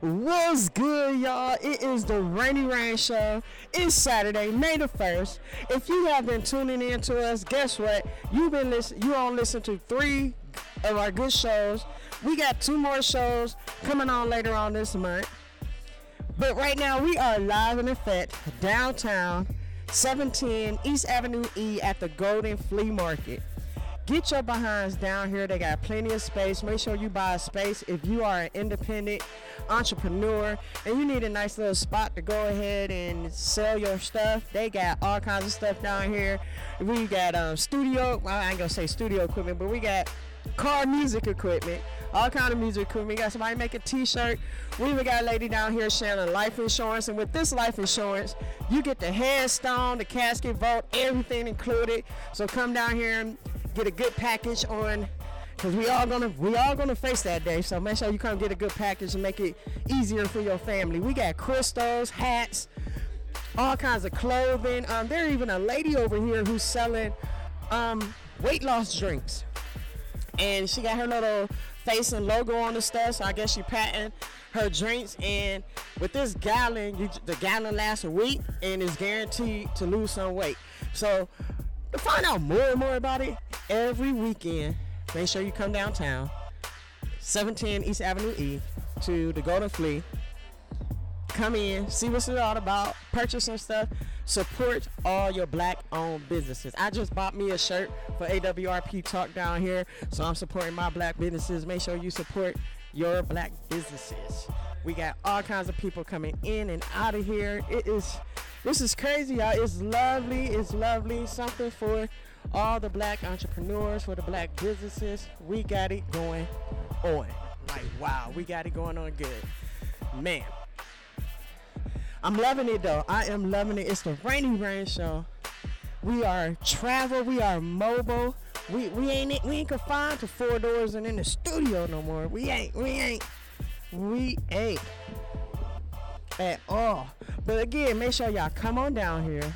What's good, y'all? It is the Rainy Rain Show. It's Saturday, May the 1st. If you have been tuning in to us, guess what? You've been listen you all listen to three of our good shows. We got two more shows coming on later on this month. But right now we are live in effect downtown 710 East Avenue E at the Golden Flea Market. Get your behinds down here. They got plenty of space. Make sure you buy a space if you are an independent entrepreneur and you need a nice little spot to go ahead and sell your stuff. They got all kinds of stuff down here. We got um, studio. Well, I ain't gonna say studio equipment, but we got car music equipment, all kind of music equipment. We got somebody make a t-shirt. We even got a lady down here selling life insurance. And with this life insurance, you get the headstone, the casket vault, everything included. So come down here get a good package on because we all gonna we all gonna face that day. So make sure you come get a good package and make it easier for your family. We got crystals, hats, all kinds of clothing. Um, there's even a lady over here who's selling um, weight loss drinks, and she got her little face and logo on the stuff. So I guess she patented her drinks. And with this gallon, you, the gallon lasts a week and is guaranteed to lose some weight. So to find out more and more about it, every weekend, make sure you come downtown, 710 East Avenue E, to the Golden Flea. Come in, see what's it all about, purchase some stuff, support all your black owned businesses. I just bought me a shirt for AWRP Talk down here, so I'm supporting my black businesses. Make sure you support your black businesses. We got all kinds of people coming in and out of here. It is this is crazy, y'all. It's lovely. It's lovely. Something for all the black entrepreneurs, for the black businesses. We got it going on. Like, wow, we got it going on good. Man. I'm loving it though. I am loving it. It's the Rainy Rain Show. We are travel. We are mobile. We we ain't we ain't confined to four doors and in the studio no more. We ain't. We ain't. We ain't at all. But again, make sure y'all come on down here.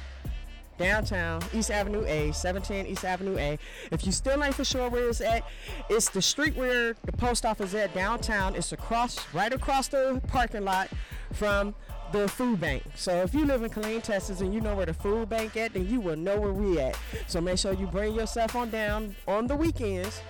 Downtown, East Avenue A, 17 East Avenue A. If you still ain't for sure where it's at, it's the street where the post office is at downtown. It's across, right across the parking lot from the food bank. So if you live in Killeen, Texas, and you know where the food bank at, then you will know where we at. So make sure you bring yourself on down on the weekends.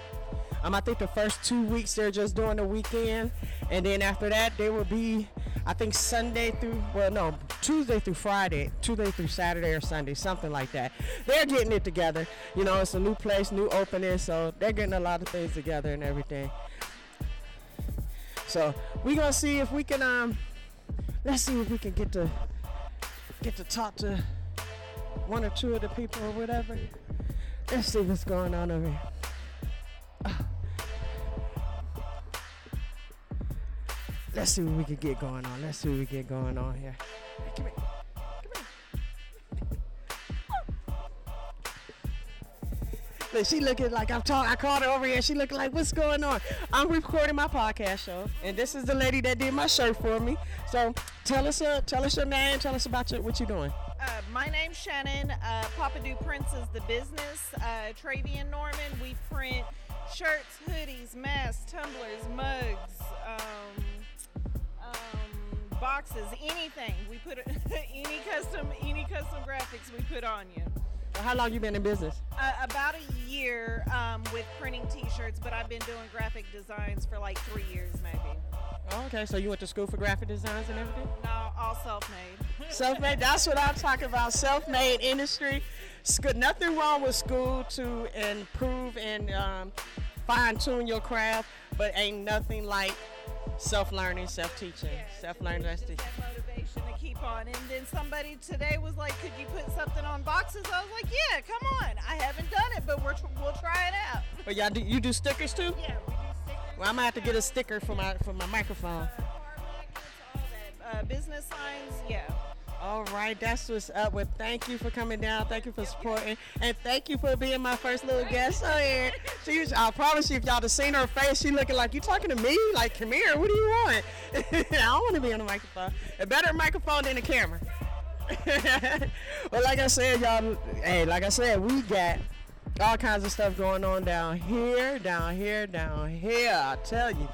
Um, I think the first two weeks they're just doing the weekend, and then after that they will be I think Sunday through, well, no, Tuesday through Friday, Tuesday through Saturday or Sunday, something like that. They're getting it together. You know, it's a new place, new opening, so they're getting a lot of things together and everything. So we're gonna see if we can, um, let's see if we can get to get to talk to one or two of the people or whatever. Let's see what's going on over here. Let's see what we can get going on. Let's see what we get going on here. Hey, come here. Look, she looking like I'm talking. I called her over here. She looking like, what's going on? I'm recording my podcast show, and this is the lady that did my shirt for me. So tell us, uh, tell us your name. Tell us about your, what you're doing. Uh, my name's Shannon. Uh, Papa Do Prints is the business. Uh, Travian Norman. We print shirts, hoodies, masks, tumblers, mugs. Um, boxes, anything. We put any custom, any custom graphics we put on you. How long you been in business? Uh, about a year um, with printing T-shirts, but I've been doing graphic designs for like three years, maybe. Oh, okay, so you went to school for graphic designs and everything? No, all self-made. self-made. That's what I'm talking about. Self-made industry. Nothing wrong with school to improve and um, fine-tune your craft, but ain't nothing like self-learning, self-teaching, yeah, self-learning. That's on. And then somebody today was like, "Could you put something on boxes?" I was like, "Yeah, come on. I haven't done it, but we're tr- we'll try it out." But y'all do you do stickers too? Yeah, we do stickers. Well, I might have to get a sticker for my for my microphone. Uh, uh, business signs, yeah. All right, that's what's up. Well, thank you for coming down. Thank you for supporting, and thank you for being my first little guest on here. She, I promise you, if y'all have seen her face, she looking like you talking to me. Like, come here. What do you want? I don't want to be on the microphone. A better microphone than a camera. well, like I said, y'all. Hey, like I said, we got all kinds of stuff going on down here, down here, down here. I tell you.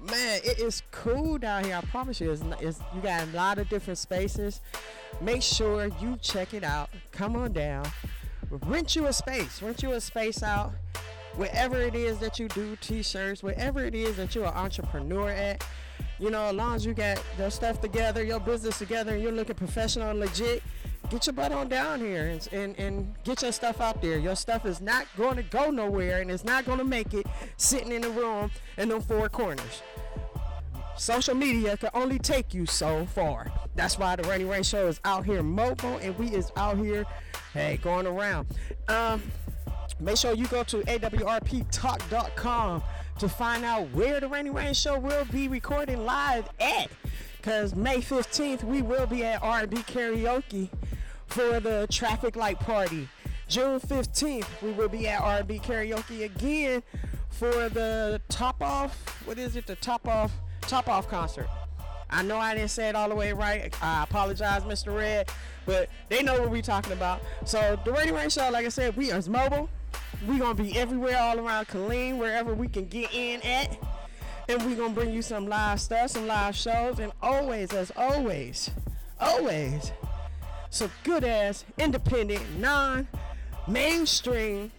Man, it is cool down here. I promise you, it's, it's, you got a lot of different spaces. Make sure you check it out. Come on down. Rent you a space. Rent you a space out. Wherever it is that you do t-shirts, wherever it is that you're an entrepreneur at, you know, as long as you got your stuff together, your business together, and you're looking professional and legit, get your butt on down here and, and, and get your stuff out there. Your stuff is not going to go nowhere and it's not going to make it sitting in the room in them four corners. Social media can only take you so far. That's why the Rainy Rain Show is out here mobile and we is out here, hey, going around. Um, make sure you go to awrptalk.com to find out where the Rainy Rain Show will be recording live at. Because May 15th, we will be at R&B Karaoke for the Traffic Light Party. June 15th, we will be at R&B Karaoke again for the top off. What is it? The top off, top off concert. I know I didn't say it all the way right. I apologize, Mr. Red, but they know what we're talking about. So the Rainy Rain Show, like I said, we are mobile. We're gonna be everywhere, all around Killeen, wherever we can get in at. And we're gonna bring you some live stuff, some live shows, and always, as always, always, some good ass, independent, non mainstream,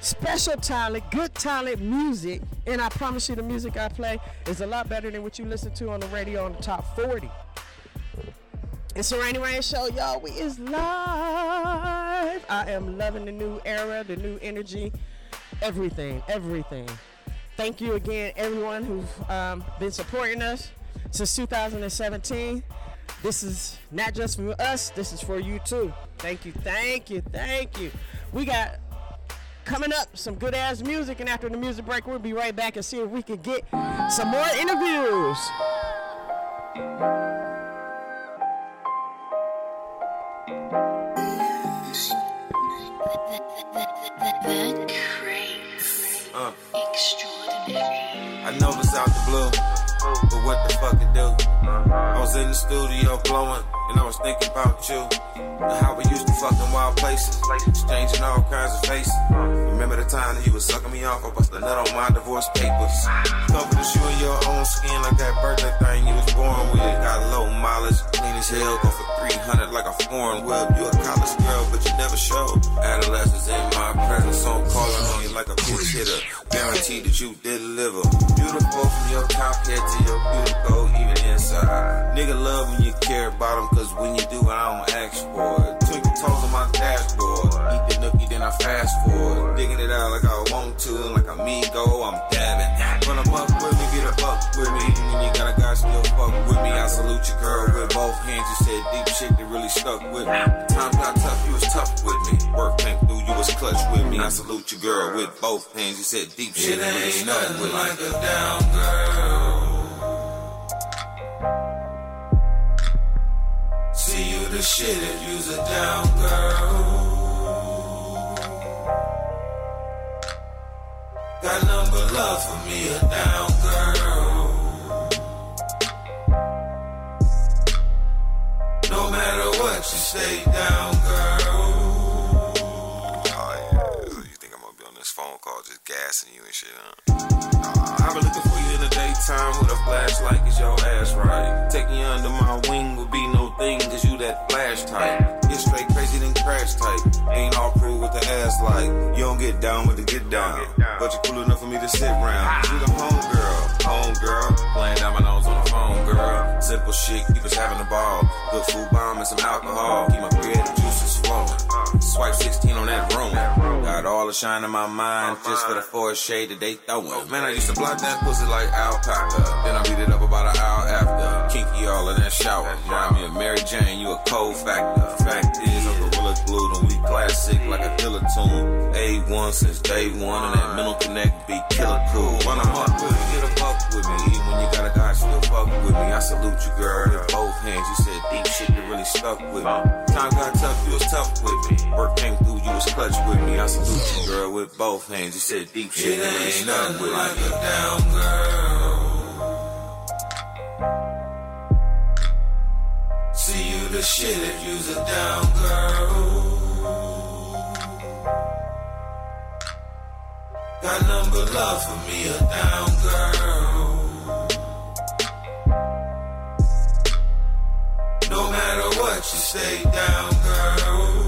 special talent, good talent music. And I promise you, the music I play is a lot better than what you listen to on the radio on the top 40. It's the Rainy Rain Show, y'all. We is live. I am loving the new era, the new energy, everything, everything. Thank you again, everyone who's um, been supporting us since 2017. This is not just for us, this is for you too. Thank you, thank you, thank you. We got coming up some good ass music, and after the music break, we'll be right back and see if we can get some more interviews. Uh. I know it's out the blue, but what the fuck it do? I was in the studio blowing, and I was thinking about you. And how we used to fuck in wild places, exchanging all kinds of faces. Remember the time that you was sucking me off? I bust a nut on my divorce papers. Cover the shoe in your own skin like that birthday thing you was born with. Got low mileage, clean as hell, go for 300 like a foreign whip. You a college girl, but you never showed. Adolescence in my presence, so I'm calling on you like a pitch hitter. Guaranteed that you deliver. Beautiful from your top head to your beautiful, even inside. Nigga love when you care about them, cause when you do it, I don't ask for it. Twinkle toes on my dashboard. Eat the nookie, then I fast forward. Digging it out like I want to, like a me go, I'm dabbing. Run a up with me, get a buck with me. When you got a guy still fuck with me, I salute you, girl, with both hands. You said deep shit that really stuck with me. Time got tough, you was tough with me. Work came through, you was clutch with me. I salute you, girl, with both hands. You said deep shit that really stuck with me. like a down girl. See you the shit if you's a down girl. Got number love for me, a down girl. No matter what, you stay down, girl. Oh yeah, you think I'm gonna be on this phone call just gassing you and shit, huh? I've been looking for you in the daytime with a flashlight, is your ass right. Taking you under my wing would be no thing, cause you that flash type. Get straight crazy, then crash type. Ain't all crew with the ass like. You don't get down with the get down. But you're cool enough for me to sit round. You the home girl, home girl. Playing dominoes on the phone, girl. Simple shit, keep us having a ball. Good food bomb and some alcohol. Keep my creative juices flowing. Swipe 16 on that room. Got all the shine in my mind just for the forest shade that they throwing. Man, I used to block that pussy like alpaca. Then I beat it up about an hour after. Kinky all in that shower. Remind me of Mary Jane, you a cold factor. Fact is, I'm gorilla glued and we classic like a killer tune. A1 since day one, and that mental connect be killer cool. Run a up with me, get a fuck with me. Even when you got a guy still fuck with me, I salute you, girl. With both hands, you said deep shit that really stuck with me. Time got tough, you was tough with me. Work came through, you was clutch with me. I salute you, girl, with both hands. You said deep shit, it ain't, nothing with like a down girl. See you the shit if you's a down girl. Got number love for me, a down girl. No matter what, you stay down, girl.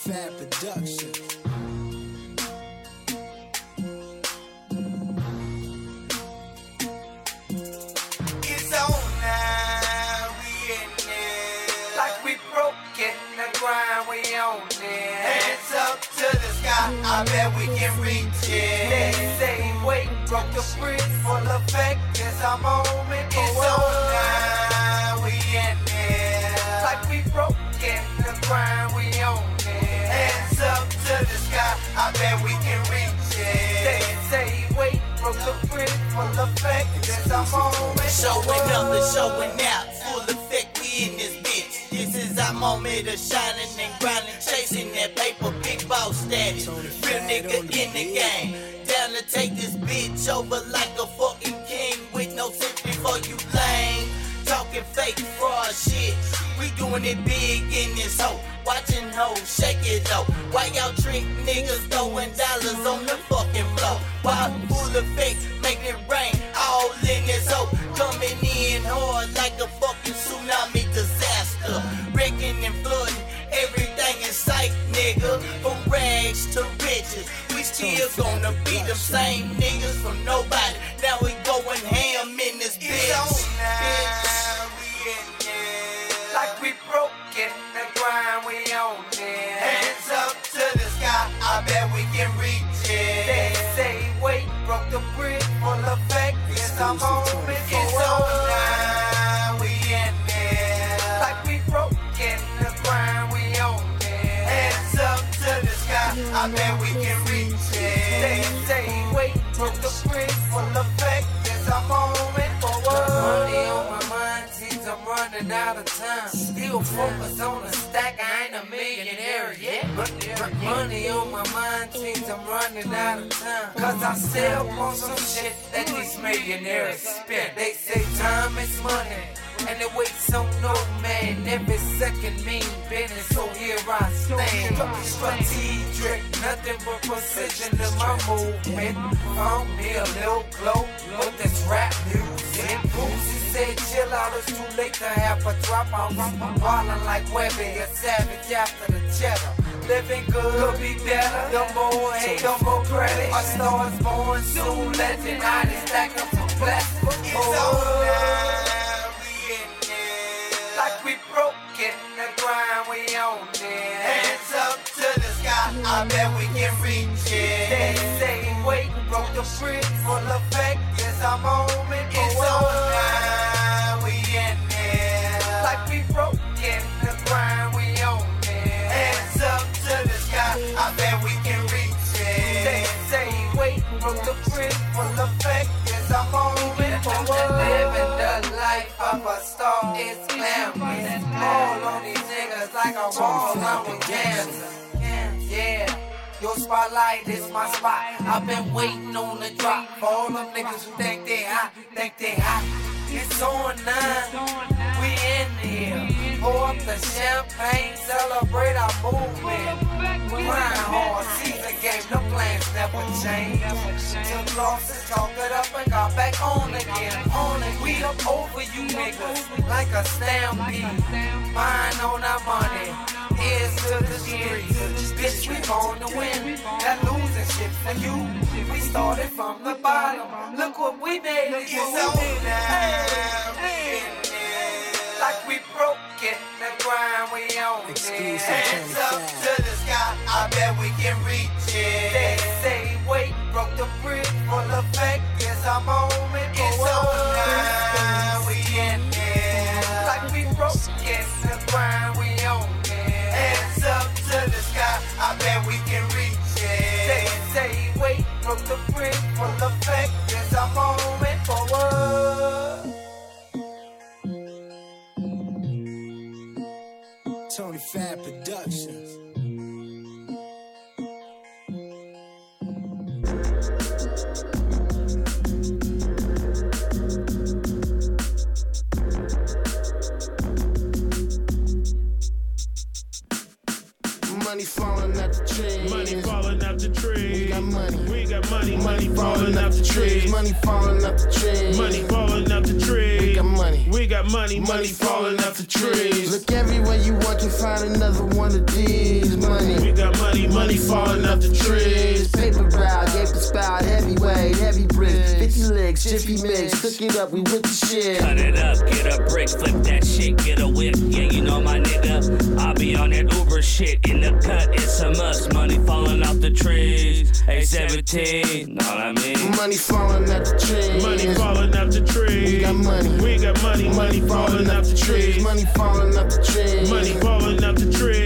Fab Productions. It's on now, we in there. Like we broken the grind, we on it. Hands up to the sky, I bet we can reach it. They say, wait, broke the bricks, full of effect, it's our moment, it's oh, on. Full moment. Showing up and showing out. Full effect. We in this bitch. This is our moment of shining and grinding, chasing that paper, big boss status. Real nigga in the game. Down to take this bitch over like a fucking king with no sympathy for you lame. Talking fake fraud shit. We doing it big in this hoe. Watching hoes shake it though. Why y'all trick niggas throwing dollars on the fucking floor? Why full fake make it rain all in this hoe? Coming in hard like a fucking tsunami disaster. Wrecking and flooding everything in sight, nigga. From rags to riches. We still gonna be them same I bet we can reach it. They say wait, broke the bridge full effect. It's our moment for forward. Money on my mind, seems I'm running out of time. Still focus on the stack, I ain't a millionaire yet. Money on my mind, seems I'm running out of time. Cause I still want some shit that these millionaires spend. They say time is money. And it waits on no man, every second mean business, so here I stand. Strategic, nothing but precision in my movement. Found me a little glow with this rap music. Boosie said chill out, it's too late to have a drop out. Ballin' like Webbie, a savage after the cheddar. Living good, could be better. The more hate, the more credit. A star's born soon, legend. I just stack up some blessings. It's on now, the bridge full effect. It's our moment. It's on now, we in there. Like we broke in the grind, we on it. Hands up to the sky, I bet we can reach it. They say wait, broke the bridge full effect. It's our moment forward. Living the life of a star is glamorous. All on these niggas like a ball, I'm with cancer. Your spotlight is my spot. I've been waiting on the drop. For all them niggas who think they hot, think they hot. It's on nine. We in here. Pour up the champagne, celebrate our movement. Grind hard, season game, the plans never change. Took losses, chalk it up and got back on again. On it, we up over you niggas like a stampede. Mine on our money, ears to the streets. Bitch, we born to win. That losing shit for you. We started from the bottom. Look what we made. It's on now. Like we broke in the grind, we on it. Hands up to the sky, I bet we can reach it. They say wait, broke the bridge full. It's our moment. It's on now. We in there. Like we broke in the grind, we on it. Hands up to the sky, I bet we can reach it. They say wait, broke the bridge full effect. It's Fab Productions. Money falling out the trees. Money falling out the trees. We got money money, money, falling up the trees. Money falling up the trees. Money falling up the trees. We got money. We got money, money falling up the trees. Look everywhere you want, you find another one of these. Money. We got money, money falling up the trees. Paper bag, gave the spout, heavyweight, heavy brick. 50 legs, jiffy mix. Cook it up, we with the shit. Cut it up, get a brick, flip that shit, get a whip. Yeah, you know my nigga. I'll be on that Uber shit. In the cut, it's a must. Money falling off the trees. A17 mean? Know what I mean? Money falling out the trees. Money falling out the trees. We got money. We got money. Money, money falling out the trees. Money falling out the trees. Money falling out the trees.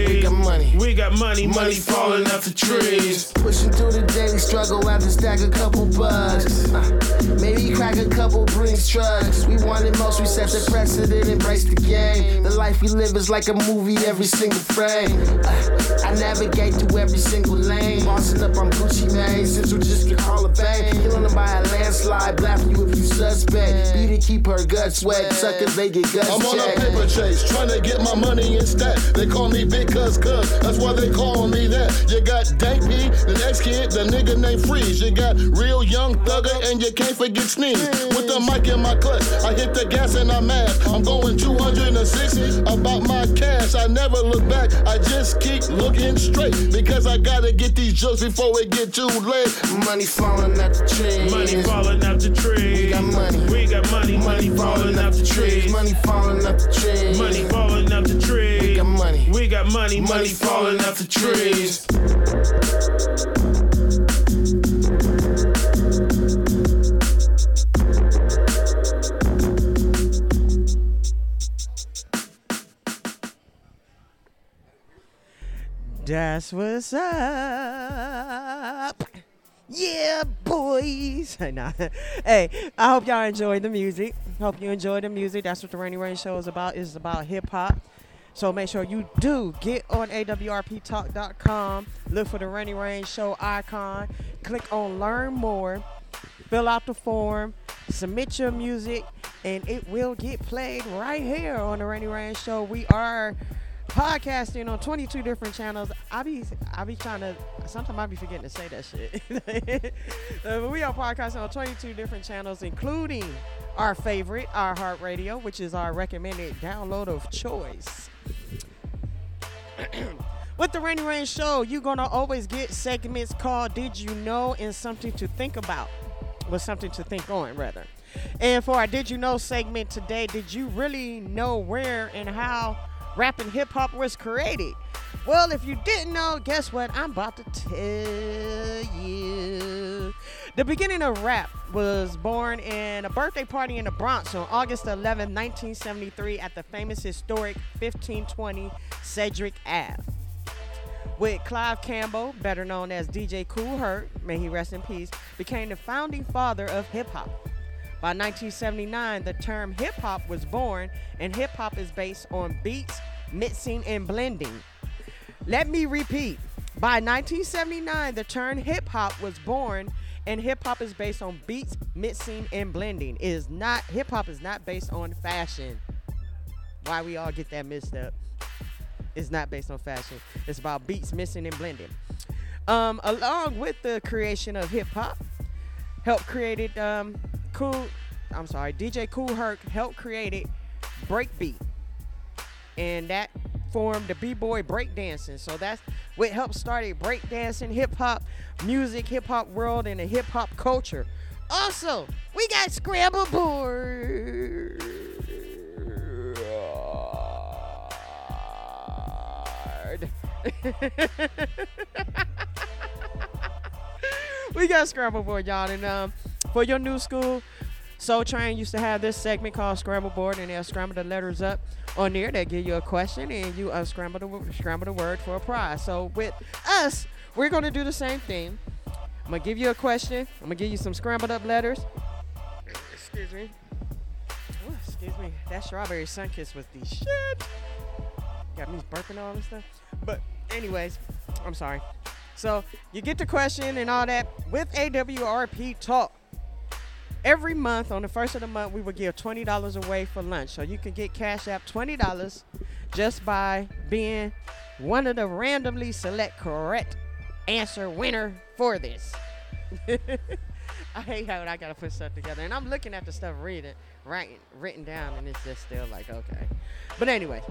We got money. Money. Money falling off the trees. Pushing through the daily struggle, have to stack a couple bucks. Uh, maybe crack a couple brings trucks. We wanted most, we set the precedent, embrace the game. The life we live is like a movie, every single frame. Uh, I navigate through every single lane. Bossing up on Gucci Mane, Central District Hall of Fame. Killing them by a landslide, blasting you if you suspect. Beat to keep her guts wet, suckers they get guts I'm on a paper chase, trying to get my money in stack. They call me Big Cuz Cuz, that's why they call me that. You got Dank P, the next kid, the nigga named Freeze. You got real young thugger, and you can't forget Sneeze. With the mic in my clutch, I hit the gas and I'm mad. I'm going 260 about my cash. I never look back, I just keep looking straight. Because I gotta get these jokes before it get too late. Money falling out the trees. Money falling out the trees. We got money. We got money. Money falling out the trees. Money falling out the trees. Money falling out the trees. We got money. We got money. Money falling out the trees. That's what's up. Yeah, boys. nah. Hey, I hope y'all enjoyed the music. Hope you enjoyed the music. That's what the Rainy Rain Show is about. It's about hip hop. So make sure you do get on awrptalk.com. Look for the Rainy Rain Show icon. Click on Learn More. Fill out the form. Submit your music, and it will get played right here on the Rainy Rain Show. We are podcasting on 22 different channels. I be I be trying to sometimes I be forgetting to say that shit. Uh, but we are podcasting on 22 different channels, including our favorite, iHeartRadio, which is our recommended download of choice. With the Rainy Rain Show, you're gonna always get segments called "Did You Know" and something to think about, with something to think on rather. And for our "Did You Know" segment today, did you really know where and how rap and hip hop was created? Well, if you didn't know, guess what? I'm about to tell you. The beginning of rap was born in a birthday party in the Bronx on August 11, 1973, at the famous historic 1520 Sedgwick Ave. With Clive Campbell, better known as DJ Kool Herc, may he rest in peace, became the founding father of hip hop. By 1979, the term hip hop was born, and hip hop is based on beats, mixing, and blending. Let me repeat. By 1979, the term hip hop was born, and hip hop is based on beats, mixing, and blending. It is not hip hop is not based on fashion. Why we all get that mixed up? It's not based on fashion. It's about beats, mixing, and blending. Um, along with the creation of hip hop, helped created um, cool. I'm sorry, DJ Kool Herc helped created breakbeat, and that formed the b-boy breakdancing. So that's what helped start a breakdancing, hip hop music, hip hop world, and a hip hop culture. Also, we got scramble board. we got scramble board, y'all, and um, for your new school. Soul Train used to have this segment called Scramble Board, and they'll scramble the letters up on there. They give you a question, and you uh, unscramble the scramble the word for a prize. So with us, we're gonna do the same thing. I'm gonna give you a question. I'm gonna give you some scrambled up letters. Excuse me. Ooh, excuse me. That strawberry Sunkist was the shit. Got me burping all this stuff. But anyways, I'm sorry. So you get the question and all that with AWRP Talk. Every month on the first of the month, we will give twenty dollars away for lunch. So you can get Cash App twenty dollars just by being one of the randomly select correct answer winner for this. I hate how I gotta put stuff together, and I'm looking at the stuff reading, writing, written down, and it's just still like okay. But anyway,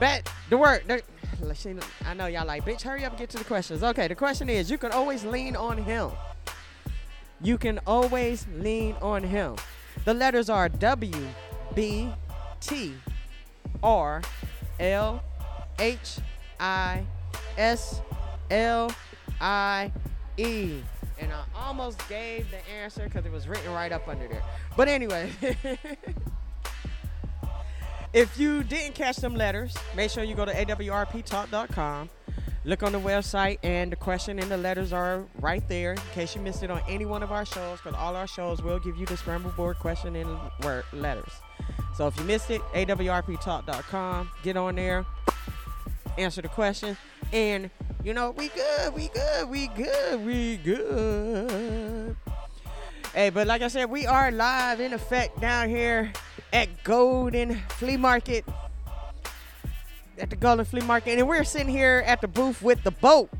back the. The, I know y'all like, bitch, hurry up and get to the questions. Okay, the question is, you can always lean on him. You can always lean on him. The letters are W, B, T, R, L, H, I, S, L, I, E. And I almost gave the answer because it was written right up under there. But anyway, if you didn't catch them letters, make sure you go to awrptalk.com. Look on the website, and the question and the letters are right there in case you missed it on any one of our shows, because all our shows will give you the scramble board question and word letters. So if you missed it, awrptalk.com, get on there, answer the question, and you know, we good, we good, we good, we good. Hey, but like I said, we are live in effect down here at Golden Flea Market. At the Golden Flea Market. And we're sitting here at the booth with the boat.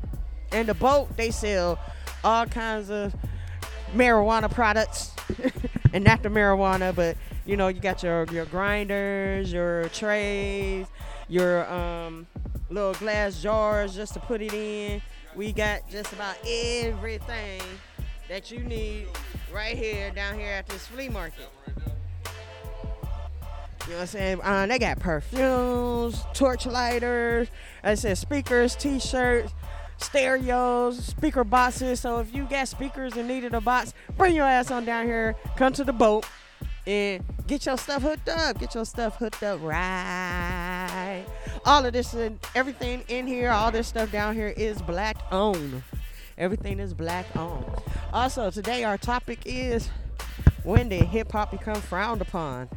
And the boat, they sell all kinds of marijuana products. and not the marijuana, but you know, you got your your grinders, your trays, your um little glass jars just to put it in. We got just about everything that you need right here down here at this flea market. You know what I'm saying? Uh, they got perfumes, torch lighters, I said speakers, t-shirts, stereos, speaker boxes. So if you got speakers and needed a box, bring your ass on down here, come to the boat, and get your stuff hooked up. Get your stuff hooked up right. All of this and everything in here, all this stuff down here is black owned. Everything is black owned. Also, today our topic is when did hip hop become frowned upon?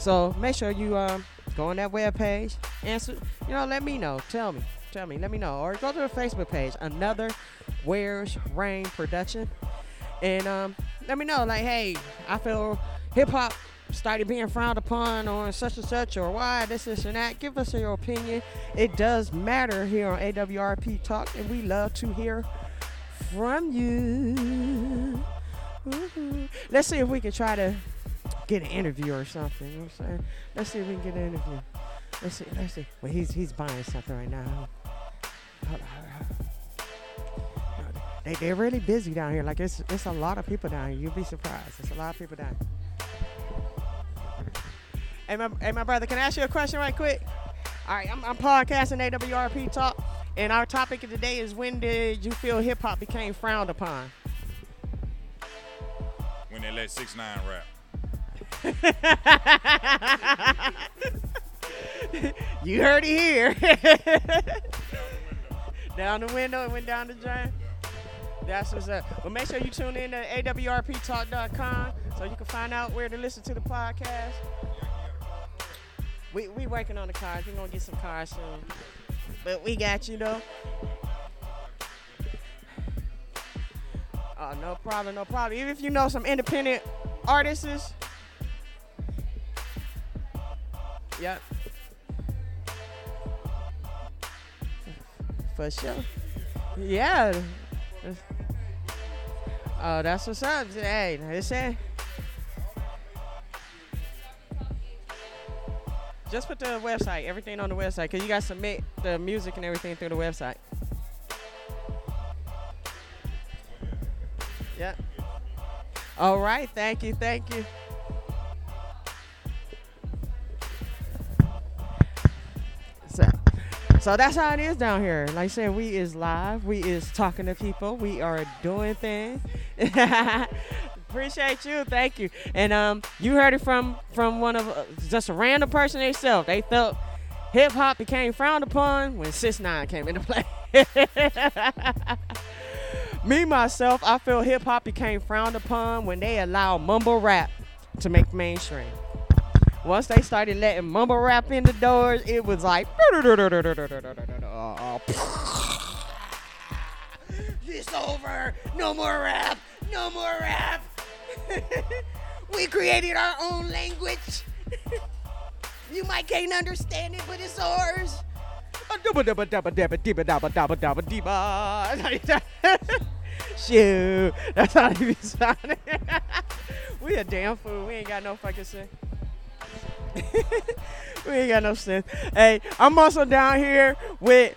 So make sure you um, go on that web page, answer, you know, let me know. Tell me. Tell me, let me know. Or go to the Facebook page, another Where's Rain production. And um, let me know, like, hey, I feel hip hop started being frowned upon on such and such, or why this, this, and that. Give us your opinion. It does matter here on AWRP Talk, and we love to hear from you. Woo-hoo. Let's see if we can try to get an interview or something. You know what I'm saying? Let's see if we can get an interview. Let's see. Let's see. Well, he's he's buying something right now. Hold on, hold on. They they're really busy down here. Like it's it's a lot of people down here. You'll be surprised. It's a lot of people down. Here. Hey my hey my brother, can I ask you a question right quick? All right, I'm, I'm podcasting AWRP talk, and our topic of today is when did you feel hip hop became frowned upon? When they let six nine rap. you heard it here. down the window, it went down the drain. That's what's up. Well, make sure you tune in to awrptalk.com so you can find out where to listen to the podcast. We we working on the cars. We're gonna get some cars soon. But we got you though. Oh, no problem, no problem. Even if you know some independent artists. Yep. For sure. Yeah. Oh, that's what's up. Hey, it's it. Just put the website, everything on the website, because you to submit the music and everything through the website. Yeah. All right. Thank you. Thank you. So that's how it is down here. Like I said, we is live. We is talking to people. We are doing things. Appreciate you. Thank you. And um, you heard it from from one of uh, just a random person themselves. They felt hip hop became frowned upon when Six Nine came into play. Me myself, I feel hip hop became frowned upon when they allowed mumble rap to make mainstream. Once they started letting mumble rap in the doors, it was like it's over. No more rap. No more rap. we created our own language. you might can't understand it, but it's ours. Shoot, that's how they be sounding. we a damn fool. We ain't got no fucking sense. we ain't got no sense. Hey, I'm also down here with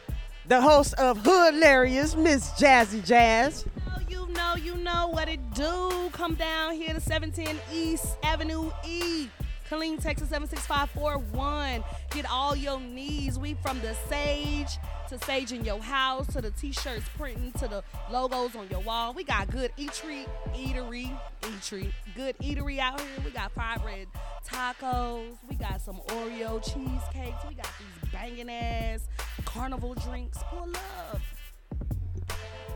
the host of Hilarious, Miss Jazzy Jazz. You know, you know you know what it do. Come down here to 17 East Avenue E. Killeen, Texas 76541. Get all your needs. We from the sage to sage in your house to the t-shirts printing to the logos on your wall. We got good eatery, eatery, eatery, good eatery out here. We got fried bread tacos. We got some Oreo cheesecakes. We got these banging ass carnival drinks. Pull up.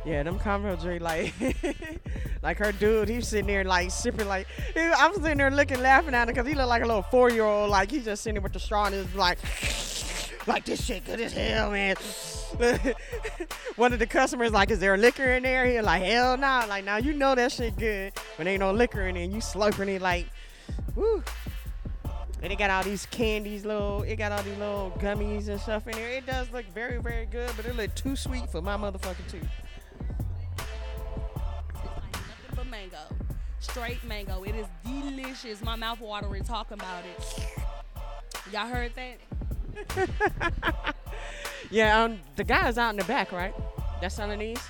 Yeah, them combo drink like, like her dude, he's sitting there like sipping like. I'm sitting there looking, laughing at him because he look like a little four year old. Like he's just sitting there with the straw and he's like, like this shit good as hell, man. One of the customers like, is there liquor in there? He like, hell no. Like now you know that shit good, but ain't no liquor in there. You slurping it like, woo. And it got all these candies, little. It got all these little gummies and stuff in there. It does look very, very good, but it look too sweet for my motherfucking tooth. Mango. Straight mango. It is delicious. My mouth watering talking about it. Y'all heard that? Yeah, um, the guy is out in the back, right? That's underneath.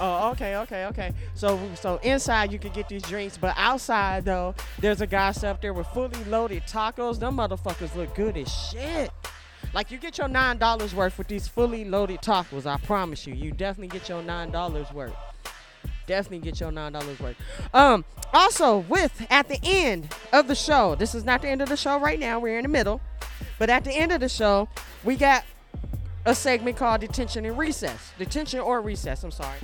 Oh, okay, okay, okay. So, so inside you can get these drinks, but outside though, there's a guy up there with fully loaded tacos. Them motherfuckers look good as shit. Like you get your nine dollars worth with these fully loaded tacos. I promise you, you definitely get your nine dollars worth. Definitely get your nine dollars worth. Um, also with at the end of the show, this is not the end of the show right now. We're in the middle, but at the end of the show, we got a segment called detention and recess. Detention or recess. I'm sorry.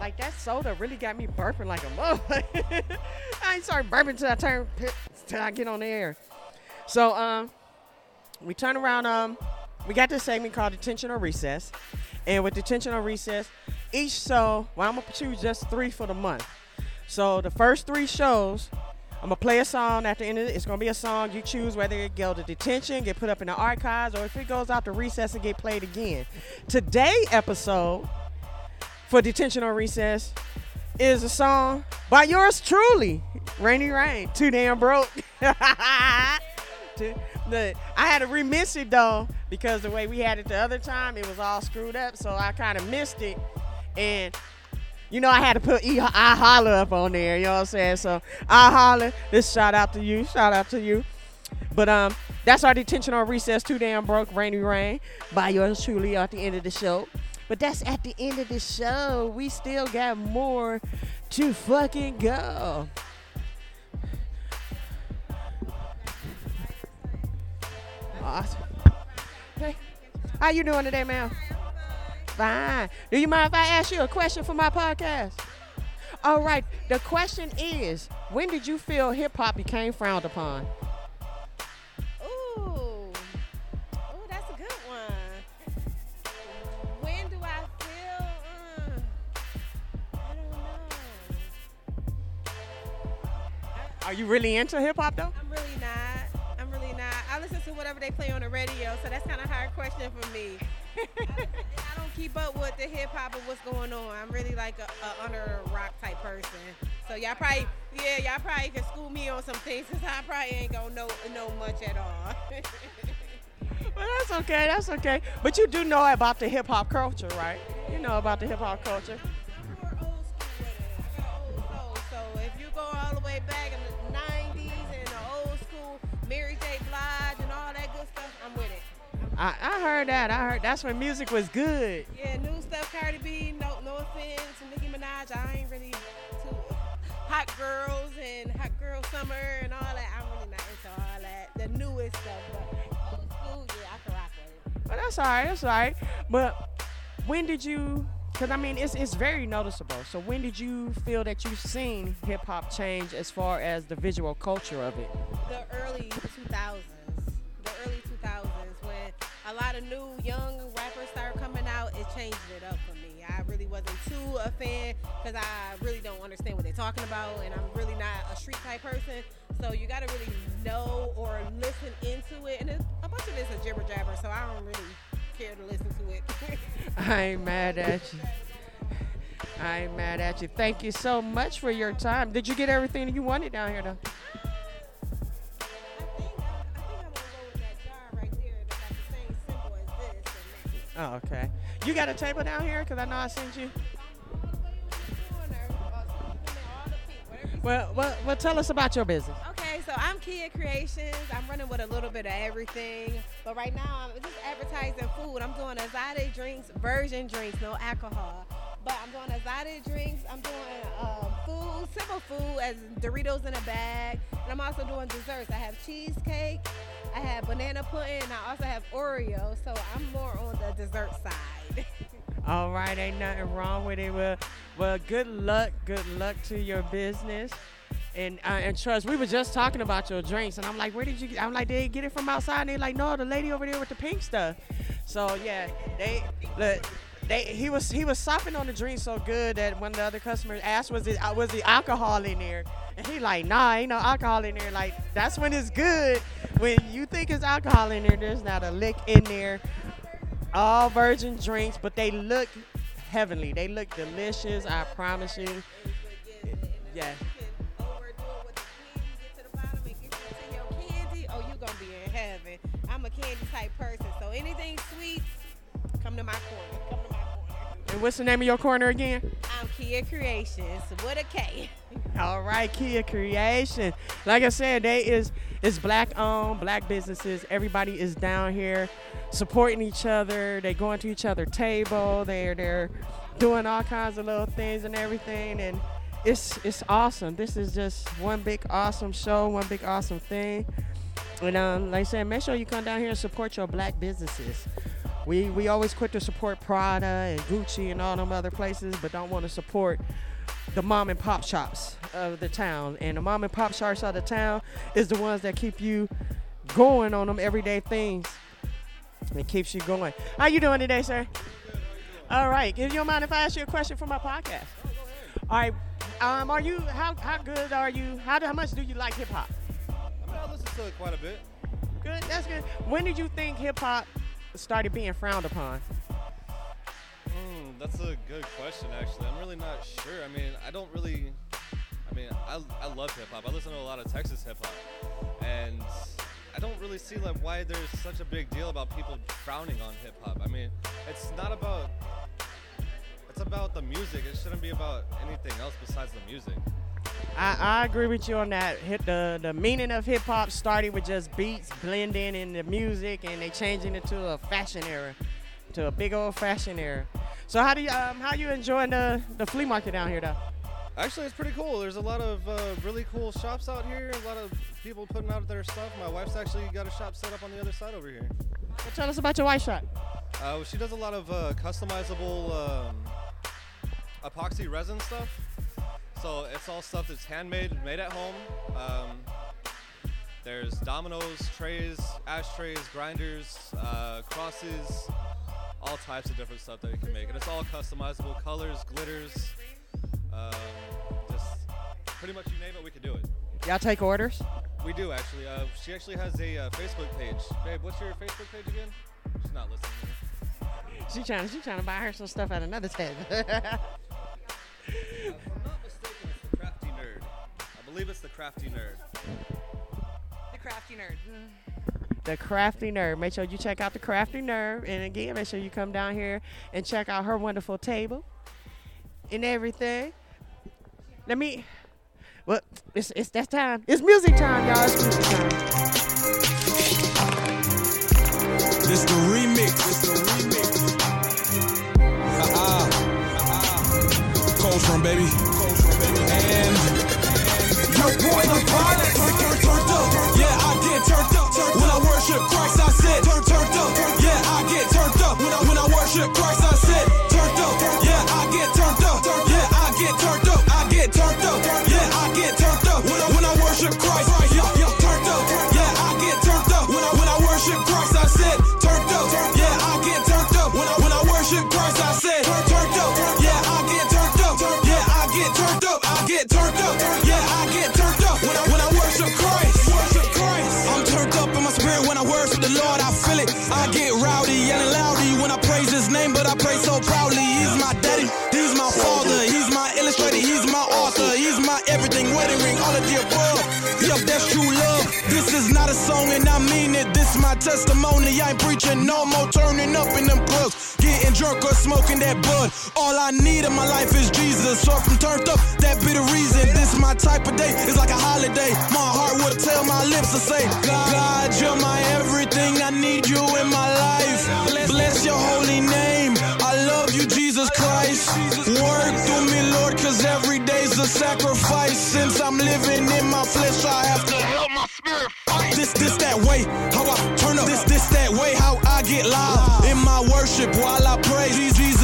Like that soda really got me burping like a motherfucker. I ain't started burping till I turn till I get on the air. So um, we turn around. Um, we got this segment called detention or recess, and with detention or recess, each show, well, I'm gonna choose just three for the month. So the first three shows, I'm gonna play a song at the end of it. It's gonna be a song you choose whether it go to detention, get put up in the archives, or if it goes out to recess and get played again. Today episode for detention or recess is a song by yours truly, Rainy Rain. Too damn broke. I had to remiss it though because the way we had it the other time, it was all screwed up. So I kind of missed it, and you know I had to put e- I holler up on there. You know what I'm saying? So I holler. This shout out to you. Shout out to you. But um, that's our detention on recess. Too damn broke. Rainy rain by yours truly at the end of the show. But that's at the end of the show. We still got more to fucking go. Awesome. Hey, how you doing today, ma'am? Fine. Do you mind if I ask you a question for my podcast? All right. The question is, when did you feel hip hop became frowned upon? Ooh. Ooh, that's a good one. When do I feel? Uh, I don't know. Are you really into hip hop though? I'm really not. Listen to whatever they play on the radio, so that's kind of a hard question for me. I, I don't keep up with the hip hop and what's going on. I'm really like a, a under rock type person. So y'all probably, yeah, y'all probably can school me on some things, cause I probably ain't gonna know know much at all. Well, that's okay. That's okay. But you do know about the hip hop culture, right? You know about the hip hop culture. So if you go all the way back in I, I heard that. I heard that's when music was good. Yeah, new stuff, Cardi B, no, no offense, Nicki Minaj, I ain't really too hot girls and hot girl summer and all that. I'm really not into all that. The newest stuff, but old school, yeah, I can rock with it. But that's all right. That's all right. But when did you? Because I mean, it's it's very noticeable. So when did you feel that you've seen hip hop change as far as the visual culture of it? The early 2000s, the early 2000s when a lot of new young rappers started coming out, it changed it up for me. I really wasn't too a fan because I really don't understand what they're talking about, and I'm really not a street type person. So you got to really know or listen into it, and it's, a bunch of this is jibber jabber, so I don't really care to listen to it. I ain't mad at you. I ain't mad at you. Thank you so much for your time. Did you get everything you wanted down here, though? Oh, okay. You got a table down here? Cause I know I sent you. Well, well, well, tell us about your business. Okay, so I'm Kia Creations. I'm running with a little bit of everything. But right now, I'm just advertising food. I'm doing Azade drinks, virgin drinks, no alcohol. But I'm doing Azade drinks. I'm doing um, food, simple food, as Doritos in a bag. And I'm also doing desserts. I have cheesecake, I have banana pudding, and I also have Oreo. So I'm more on the dessert side. All right, ain't nothing wrong with it. Well, well, good luck, good luck to your business. And uh, and trust, we were just talking about your drinks, and I'm like, where did you? Get? I'm like, did you get it from outside? And they're like, no, the lady over there with the pink stuff. So yeah, they look. They, he was he was sopping on the drink so good that when the other customers asked was it uh, was the alcohol in there and he like nah ain't no alcohol in there like that's when it's good when you think it's alcohol in there there's not a lick in there all virgin drinks, but they look heavenly. They look delicious. I promise you. Yeah. oh, you gonna be in heaven. I'm a candy type person, so anything sweet, come to my corner. And what's the name of your corner again? I'm Kia Creations with a K. All right, Kia Creation. Like I said, they is it's black owned, black businesses. Everybody is down here supporting each other. They going to each other table. They're they're doing all kinds of little things and everything, and it's it's awesome. This is just one big awesome show, one big awesome thing. And um, like I said, make sure you come down here and support your black businesses. We we always quick to support Prada and Gucci and all them other places, but don't want to support the mom and pop shops of the town. And the mom and pop shops of the town is the ones that keep you going on them everyday things. It keeps you going. How you doing today, sir? All right. If you don't mind if I ask you a question for my podcast. All right. Um, are you how how good are you? How how much do you like hip hop? I mean, I listen to it quite a bit. Good. That's good. When did you think hip hop started being frowned upon? Mm, that's a good question, actually. I'm really not sure. I mean, I don't really. I mean, I, I love hip hop. I listen to a lot of Texas hip hop, and I don't really see like why there's such a big deal about people frowning on hip hop. I mean, it's not about. It's about the music. It shouldn't be about anything else besides the music. I, I agree with you on that. Hit the the meaning of hip hop started with just beats blending in the music, and they changing it to a fashion era, to a big old fashion era. So how do you um how you enjoying the the flea market down here though? Actually, it's pretty cool. There's a lot of uh, really cool shops out here. A lot of people putting out their stuff. My wife's actually got a shop set up on the other side over here. Well, tell us about your wife's shop. Uh, she does a lot of uh, customizable um, epoxy resin stuff. So it's all stuff that's handmade, made at home. Um, there's dominoes, trays, ashtrays, grinders, uh, crosses, all types of different stuff that you can make. And it's all customizable colors, glitters, um, just pretty much you name it, we can do it. Y'all take orders? We do actually. Uh, she actually has a uh, Facebook page. Babe, what's your Facebook page again? She's not listening. to me. She trying she trying to buy her some stuff at another table. I'm not mistaken, it's the Crafty Nerd. I believe it's the Crafty Nerd. The crafty nerd. the crafty nerd. Make sure you check out the crafty nerd, and again, make sure you come down here and check out her wonderful table and everything. Let me. Well, it's it's that time. It's music time, y'all. It's music time. This the remix. From baby. And your boy the pilot. Turned up. Yeah, I get turned up. When I worship Christ, I said turn turned up. Yeah, I get turned up. When I when I worship Christ, testimony. I ain't preaching no more turning up in them clubs. getting drunk or smoking that bud. All I need in my life is Jesus. So if I'm turned up, that be the reason. This my type of day. It's like a holiday. My heart will tell my lips to say, God, God, you're my everything. I need you in my life. Bless your holy name. I love you, Jesus Christ. Work through me, Lord, cause every day's a sacrifice. Since I'm living in my flesh, I have to help my spirit fight. This, this, that way,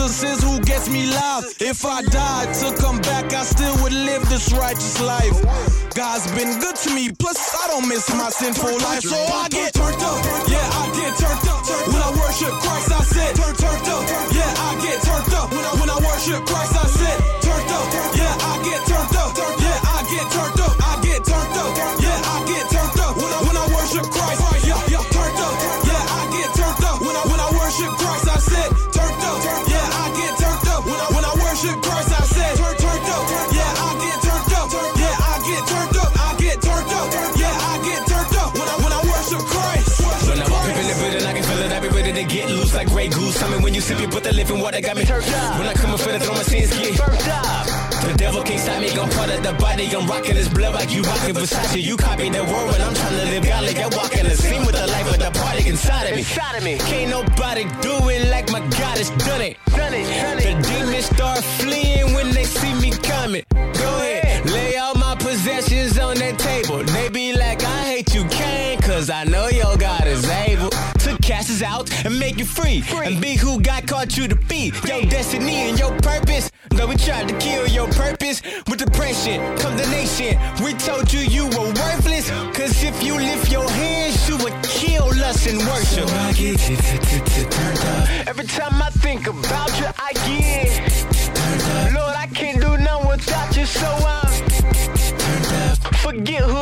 Who gets me loud. If I died to come back, I still would live this righteous life. God's been good to me, plus I don't miss my sinful life. So I get turned up. Yeah, I get turned up. When I worship Christ, I turn, turned up. Yeah, I get turned up. When I, worship Christ, I said, turned up. Yeah, I get turned up. Yeah, I get turned up. I get turned up. Goose. I mean, when you sip, put the living water, got me turned up. When I come up for the throw my sins, get up. The devil can't stop me, gon' part of the body. I'm rocking his blood like you rocking Versace. You copy the word when I'm trying to live godly. I walk in the scene with the life of the party inside of me. Inside of me. Can't nobody do it like my God has done it. Done it, done it. The demons start fleeing when they see me coming. Go ahead, lay all my possessions on that table. They be like, I hate you, Cain, cause I know your God is able cast us out and make you free. And be who God called you to be. Your destiny and your purpose. Though we tried to kill your purpose with depression, condemnation. We told you you were worthless. Cause if you lift your hands, you would kill us in worship. So I get turned up. Every time I think about you, I get. Lord, I can't do nothing without you, so I'm. Forget who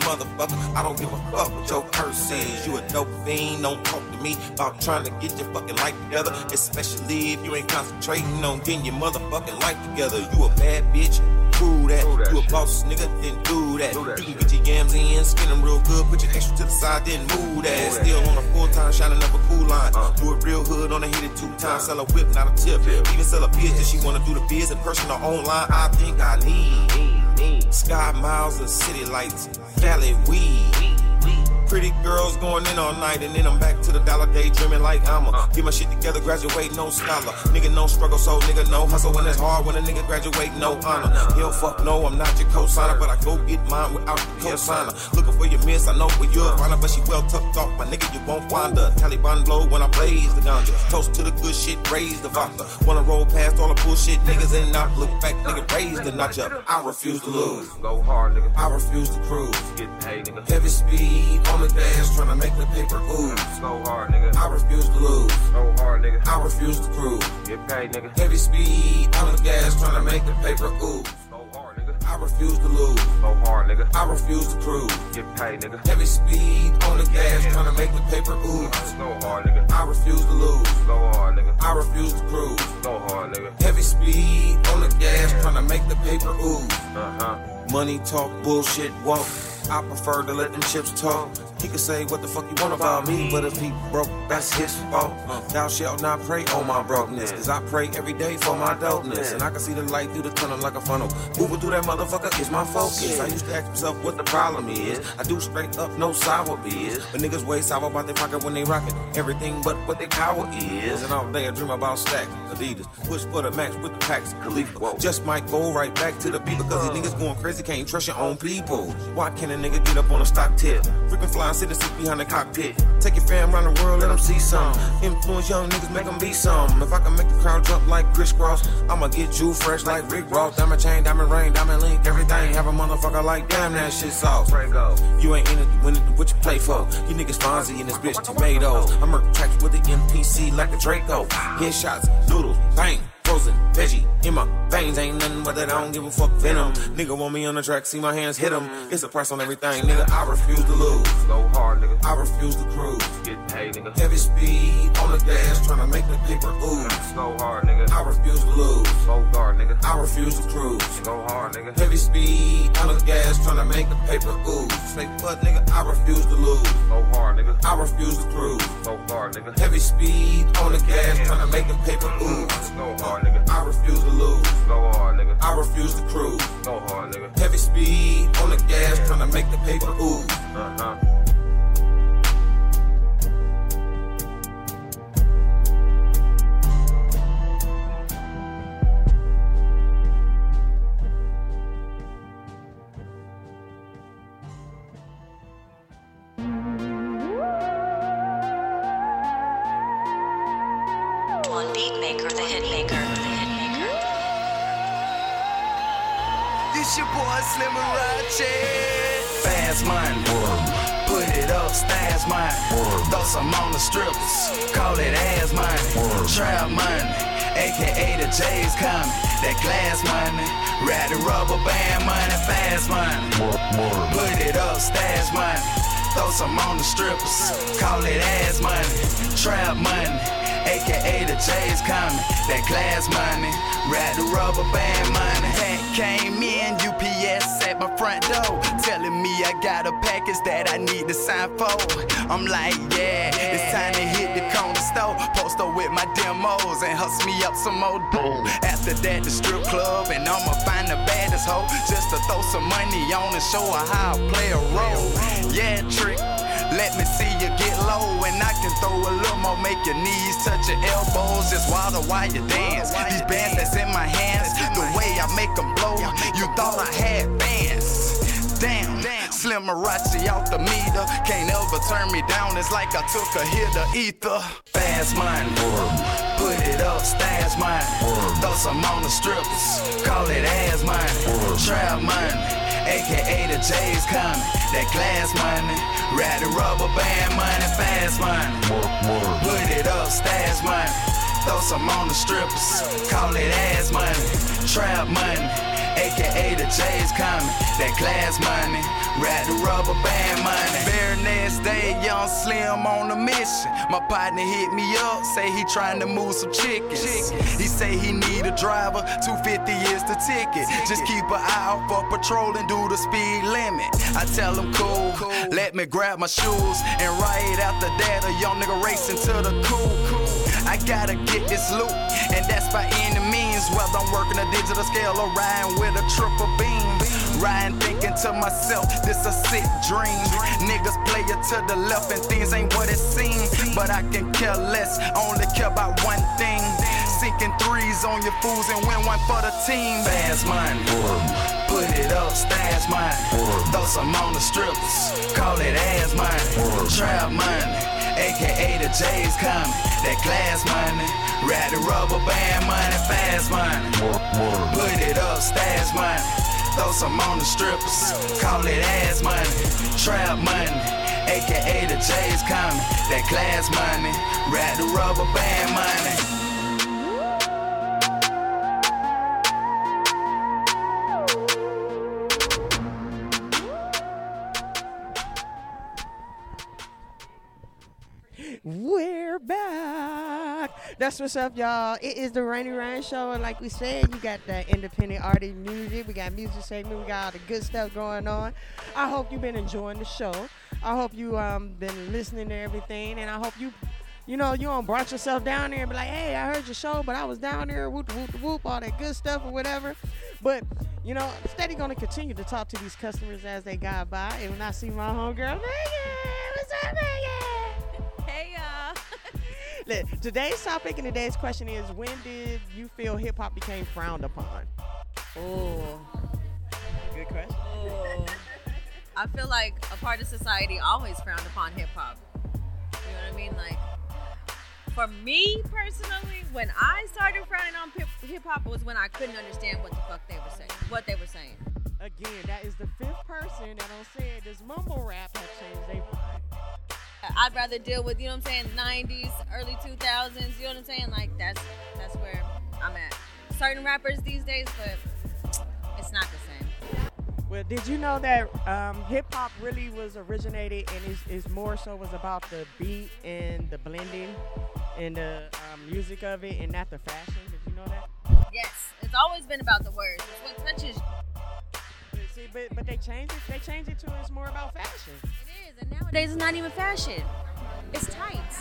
motherfucker. I don't give a fuck what your curse is. You a dope fiend, don't talk to me about trying to get your fucking life together. Especially if you ain't concentrating on getting your motherfucking life together. You a bad bitch. Prove that. you a boss nigga, then do that. you can get your yams in, skin them real good, put your extra to the side, then move that. Still on a full time, shining up a cool line. Do it real hood on a hit it two times, sell a whip, not a tip. Even sell a bitch if she wanna do the biz in person or online. I think I need sky miles and city lights, valley weed. Pretty girls going in all night, and then I'm back to the dollar day dreaming like I'ma get my shit together, graduate, no scholar. Nigga, no struggle, so nigga, no hustle when it's hard. When a nigga graduate, no honor. Hell, fuck no, I'm not your co-signer, but I go get mine without the co-signer. Looking for your miss, I know where you're her, but she well tucked off. My nigga, you won't find her. Taliban blow when I blaze the ganja. Toast to the good shit, raise the vodka. Wanna roll past all the bullshit niggas and not look back, nigga, raise the notch up. I refuse to lose. Go hard, nigga. I refuse to cruise. Get paid, nigga. Heavy speed on the gas, trying to make the paper ooze. Go hard, nigga. I refuse to lose. Go hard, nigga. I refuse to cruise. Get paid, nigga. Heavy speed on the gas, trying to make the paper ooze. Go hard, nigga. I refuse to lose. Go hard, nigga. I refuse to cruise. Get paid, nigga. Heavy speed on the gas, trying to make the paper ooze. Go hard, nigga. I refuse to lose. Go hard, nigga. I refuse to cruise. Go hard, nigga. Heavy speed on the gas, trying to make the paper ooze. Uh huh. Money talk, bullshit walk. I prefer to let them chips talk. He can say what the fuck you want about me, but if he broke, that's his fault. Thou shalt not pray on my brokenness, cause I pray every day for my dopeness. And I can see the light through the tunnel like a funnel. Moving through that motherfucker is my focus. I used to ask myself what the problem is. I do straight up, no sour beers. But niggas way sour about their pocket when they rockin' everything but what their power is. And all day I dream about stack Adidas. Push for the max with the packs, Khalifa. Just might go right back to the beat because these niggas going crazy, can't trust your own people. Why can't a nigga get up on a stock tip? Freaking flying citizens behind the cockpit. Take your fam around the world, let them see some. Influence young niggas, make them be some. If I can make the crowd jump like crisscross, I'ma get you fresh like Rick Ross. Diamond chain, diamond ring, diamond link, everything. Have a motherfucker like damn, that shit sauce. You ain't in it, win it, what you play for? You niggas Fonzie in this bitch, tomatoes. I'm murk tracks with the MPC like a Draco. Headshots, noodles, bang. Frozen veggie in my veins, ain't nothing but that. I don't give a fuck venom. Nigga want me on the track, see my hands hit 'em. It's a price on everything, nigga. I refuse to lose. Go hard, nigga. I refuse to cruise. Get paid, nigga. Heavy speed on the gas, trying to make the paper ooze. Go hard, nigga. I refuse to lose. Go hard, nigga. I refuse to cruise. Go hard, nigga. Heavy speed on the gas, trying to make the paper ooze. Say what, nigga? I refuse to lose. Go hard, nigga. I refuse to cruise. Go hard, nigga. Heavy speed on the gas, trying to make the paper mm-hmm. ooze. Go hard, nigga. I refuse to lose. Go hard, nigga. I refuse to cruise. Go hard, nigga. Heavy speed on the gas, trying to make the paper ooze. Uh Rache. Fast money. Put it up, stash mine. Throw some on the strippers. Call it ass money. Trap money. AKA the J's coming. That glass money. Ride the rubber band money. Fast money. Put it up, stash money. Throw some on the strippers. Call it ass money. Trap money. AKA the J's coming. That glass money. Ride the rubber band money. Hat came in, my front door. Telling me I got a package that I need to sign for. I'm like, yeah, it's time to hit the corner store. Post up with my demos and hustle me up some more dough. After that, the strip club, and I'ma find the baddest hoe. Just to throw some money on and show her how I play a role. Yeah, trick. Let me see you get low, and I can throw a little more. Make your knees touch your elbows, just waddle while you dance. These bands that's in my hands, the way I make them blow, you thought I had bands. Damn, Slim Marachi out the meter, can't ever turn me down. It's like I took a hit of ether. Fast money, put it up, stash mine. Throw some on the strippers, call it ass money. Trap money. AKA the J's coming, that glass money, ride the rubber band money, fast money. Put it up, stash money, throw some on the strippers, call it ass money, trap money. AKA the J's coming, that glass money, ride the rubber band money. Very next day, young Slim on a mission. My partner hit me up, say he trying to move some chickens. He say he need a driver, 250 is the ticket. Just keep an eye out for patrol and do the speed limit. I tell him cool, let me grab my shoes. And right after that, a young nigga racing to the cool. I gotta get this loot, and that's by any. Whether I'm working a digital scale or riding with a triple beam. Riding thinking to myself, this a sick dream. Niggas play it to the left and things ain't what it seems. But I can care less, only care about one thing. Sinking threes on your fools and win one for the team. Fast money, put it up, stash mine. Throw some on the strippers, call it ass mine. Trap money. AKA the J's coming, that glass money, ride the rubber band money, fast money. Put it up, stash money, throw some on the strippers, call it ass money, trap money. AKA the J's coming, that glass money, ride the rubber band money. That's what's up, y'all. It is the Rainy Rain Show, and like we said, you got that independent artist music. We got music segment. We got all the good stuff going on. I hope you've been enjoying the show. I hope you um been listening to everything, and I hope you. You know, you don't brought yourself down there and be like, hey, I heard your show, but I was down there, whoop, whoop, whoop, all that good stuff or whatever. But, you know, steady going to continue to talk to these customers as they got by. And when I see my homegirl, Megan, what's up, Megan? Hey y'all. Today's topic and today's question is when did you feel hip hop became frowned upon? Oh. Good question. Ooh. I feel like a part of society always frowned upon hip hop. You know what I mean? Like, for me personally, when I started frowning on hip hop was when I couldn't understand what the fuck they were saying. What they were saying. Again, that is the fifth person that I'm saying this mumble rap has changed their. I'd rather deal with, you know what I'm saying, 90s, early 2000s, you know what I'm saying? Like, that's that's where I'm at. Certain rappers these days, but it's not the same. Well, did you know that um, hip hop really was originated and is, is more so was about the beat and the blending and the um, music of it and not the fashion? Did you know that? Yes, it's always been about the words. It's what touches See, but, but they changed it. They changed it to it's more about fashion. It is, and nowadays it's not even fashion. It's tights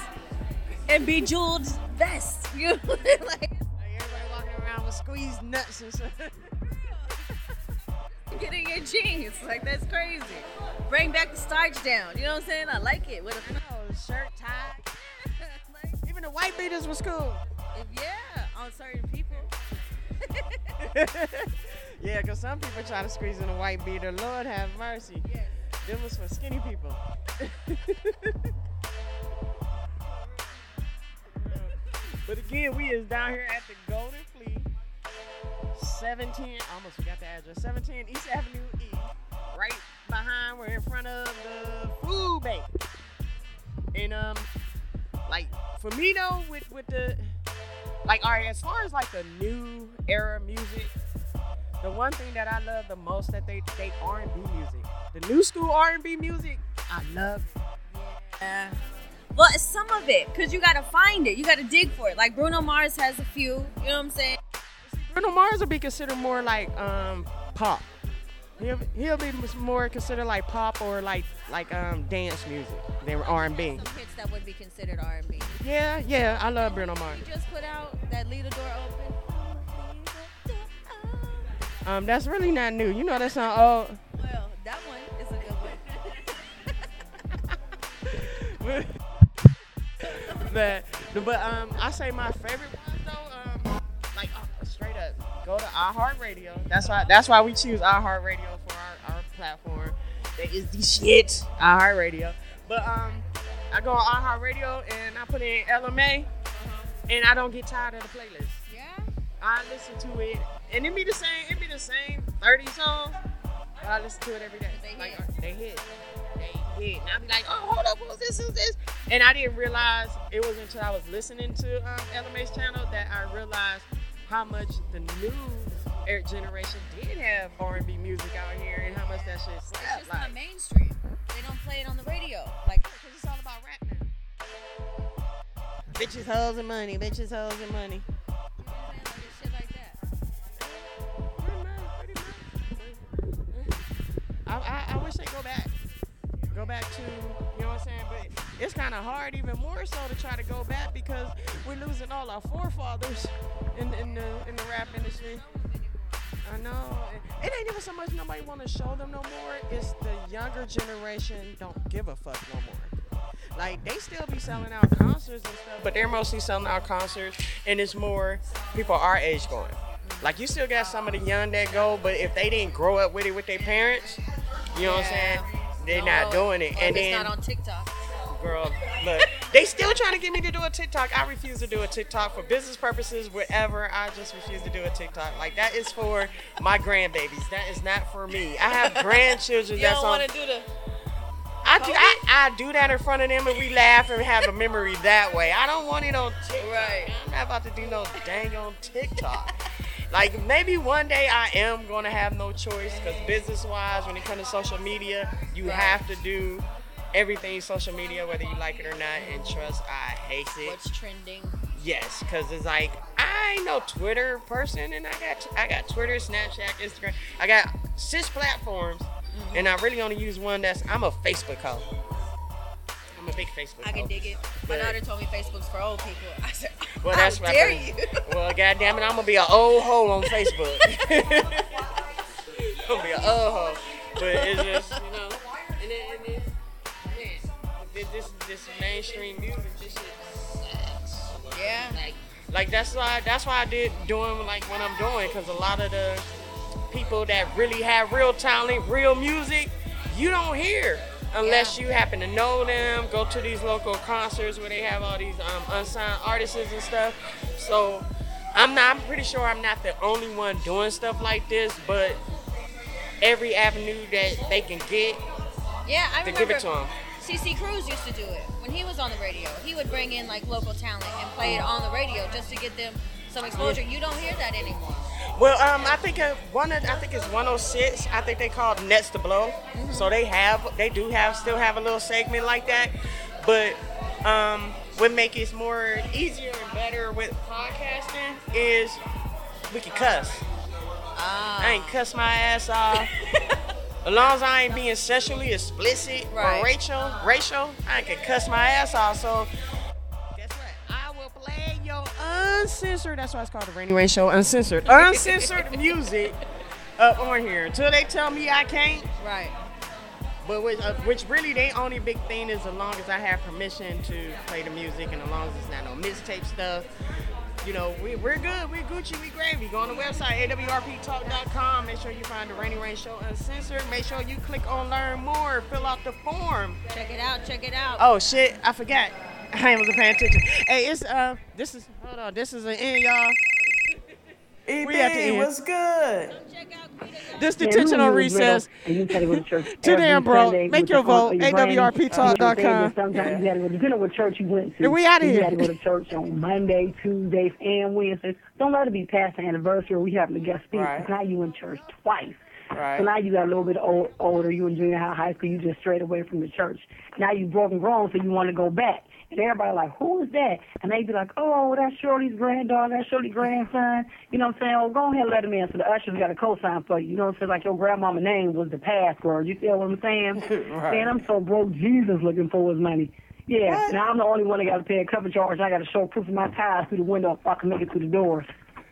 and bejeweled vests. You know, like everybody walking around with squeezed nuts and stuff. getting your jeans. Like that's crazy. Bring back the starch down. You know what I'm saying? I like it with a no, shirt tie. Even the white beaters was cool. Yeah, on certain people. Yeah, because some people try to squeeze in a white beater. Lord have mercy. Yes. Them was for skinny people. but again, we is down here at the Golden Flea, 17, almost forgot the address, 17 East Avenue E, right behind, we're in front of the food bank. And um, like for me though, with with the like, all right, as far as like the new era music, the one thing that I love the most that they they R&B music, the new school R&B music, I love. It. Yeah. Well, it's some of it, cause you gotta find it. You gotta dig for it. Like Bruno Mars has a few. You know what I'm saying? Bruno Mars will be considered more like um pop. He'll, he'll be more considered like pop or like like um dance music than R&B. Some hits that would be considered R&B. Yeah, yeah, I love Bruno Mars. He just put out that "Leave the Door Open." Um, that's really not new. You know that song. old. Well, that one is a good one. but but um, I say my favorite ones though. Um, like uh, straight up, go to iHeartRadio. That's why that's why we choose iHeartRadio for our, our platform. That is the shit. iHeartRadio. But um, I go on iHeartRadio and I put in LMA, and I don't get tired of the playlist. Yeah. I listen to it, and it be the same. It be the same 30 songs. But I listen to it every day. They like, hit. They hit. They hit. And I be like, oh, hold up, who's this? Who's this? And I didn't realize it was until I was listening to um, LMA's channel that I realized how much the new air generation did have R&B music out here, and how much that shit It's just Like, not mainstream. They don't play it on the radio. Like, because it's all about rap now. Bitches, hoes, and money. Bitches, hoes, and money. I, I, I wish they go back. Go back to, you know what I'm saying? But it's kind of hard, even more so, to try to go back because we're losing all our forefathers in, in the in the rap industry. I know. It ain't even so much nobody want to show them no more. It's the younger generation don't give a fuck no more. Like they still be selling out concerts and stuff, but they're mostly selling out concerts, and it's more people our age going. Like you still got some of the young that go, but if they didn't grow up with it with their parents, you know what I'm saying? They're not doing it. Or And then it's not on TikTok. girl. Look, they still trying to get me to do a TikTok. I refuse to do a TikTok for business purposes, whatever. I just refuse to do a TikTok. Like that is for my grandbabies. That is not for me. I have grandchildren You that's don't on. want to do the. I do, I, I do that in front of them and we laugh and have a memory that way. I don't want it on TikTok. Right. I'm not about to do no dang on TikTok. Like maybe one day I am gonna have no choice because business wise, when it comes to social media, you have to do everything social media, whether you like it or not. And trust, I hate it. What's trending? Yes, because it's like I ain't no Twitter person, and I got I got Twitter, Snapchat, Instagram. I got six platforms, Mm-hmm. and I really only use one. That's I'm a Facebook hoe. I'm a big Facebook. I can dig it. My daughter told me Facebook's for old people. I said, Well, how that's I dare you? Well, goddamn it, I'm gonna be an old hoe on Facebook. I'm gonna be an old hoe, but it's just you know, and it, and it, man, this this this mainstream music, this shit sucks. Yeah. Like, like that's why that's why I did doing like what I'm doing, cause a lot of the people that really have real talent, real music, you don't hear unless you happen to know them. Go to these local concerts where they have all these um, unsigned artists and stuff. So I'm not. I'm pretty sure I'm not the only one doing stuff like this, but every avenue that they can get Yeah, I to remember. give it to them. CC Cruz used to do it when he was on the radio. He would bring in like local talent and play it on the radio just to get them some exposure. You don't hear that anymore. Well, um, I think uh, one of, I think it's 106. I think they called Nets to Blow. So they have, they do have, still have a little segment like that. But um, what make it more easier and better with podcasting is we can cuss. I ain't cuss my ass off. as long as I ain't being sexually explicit Right. or racial, racial, I can cuss my ass off. So uncensored. That's why it's called the Rainy Rain Show. Uncensored, uncensored music up on here until they tell me I can't. Right. But which, uh, which really they only big thing is as long as I have permission to play the music and as long as it's not no mixtape stuff. You know, we, we're good. We Gucci. We gravy. Go on the website, awrptalk.com. Make sure you find the Rainy Rain Show Uncensored. Make sure you click on Learn More. Fill out the form. Check it out. Check it out. Oh shit, I forgot. I wasn't paying attention. Hey, it's uh, this is hold on, this is an end, y'all. we at the end. what's good? This detention on recess. You gotta go to church. Too damn broke. Sunday Make your your vote. your granny. AWRPtalk.com. You know what I'm? Sometimes you gotta go, depending on what church you went to. And we outta You here. You gotta go to church on Monday, Tuesdays, and Wednesdays. Don't let it be past the anniversary or we having a guest speaker. Right. Now you in church twice. Right. So now you got a little bit old, older. You in junior high, high school. You just straight away from the church. Now you broke and grown, so you want to go back. And everybody like, who is that? And they'd be like, oh, that's Shirley's granddaughter, that's Shirley's grandson. You know what I'm saying? Oh, go ahead and let him in. So the ushers got a cosign for you. You know what I'm saying? Like your grandmama name was the password. You feel what I'm saying? Right. Man, I'm so broke. Jesus looking for his money. Yeah, and I'm the only one that got to pay a cover charge. I got to show proof of my ties through the window if I can make it through the doors.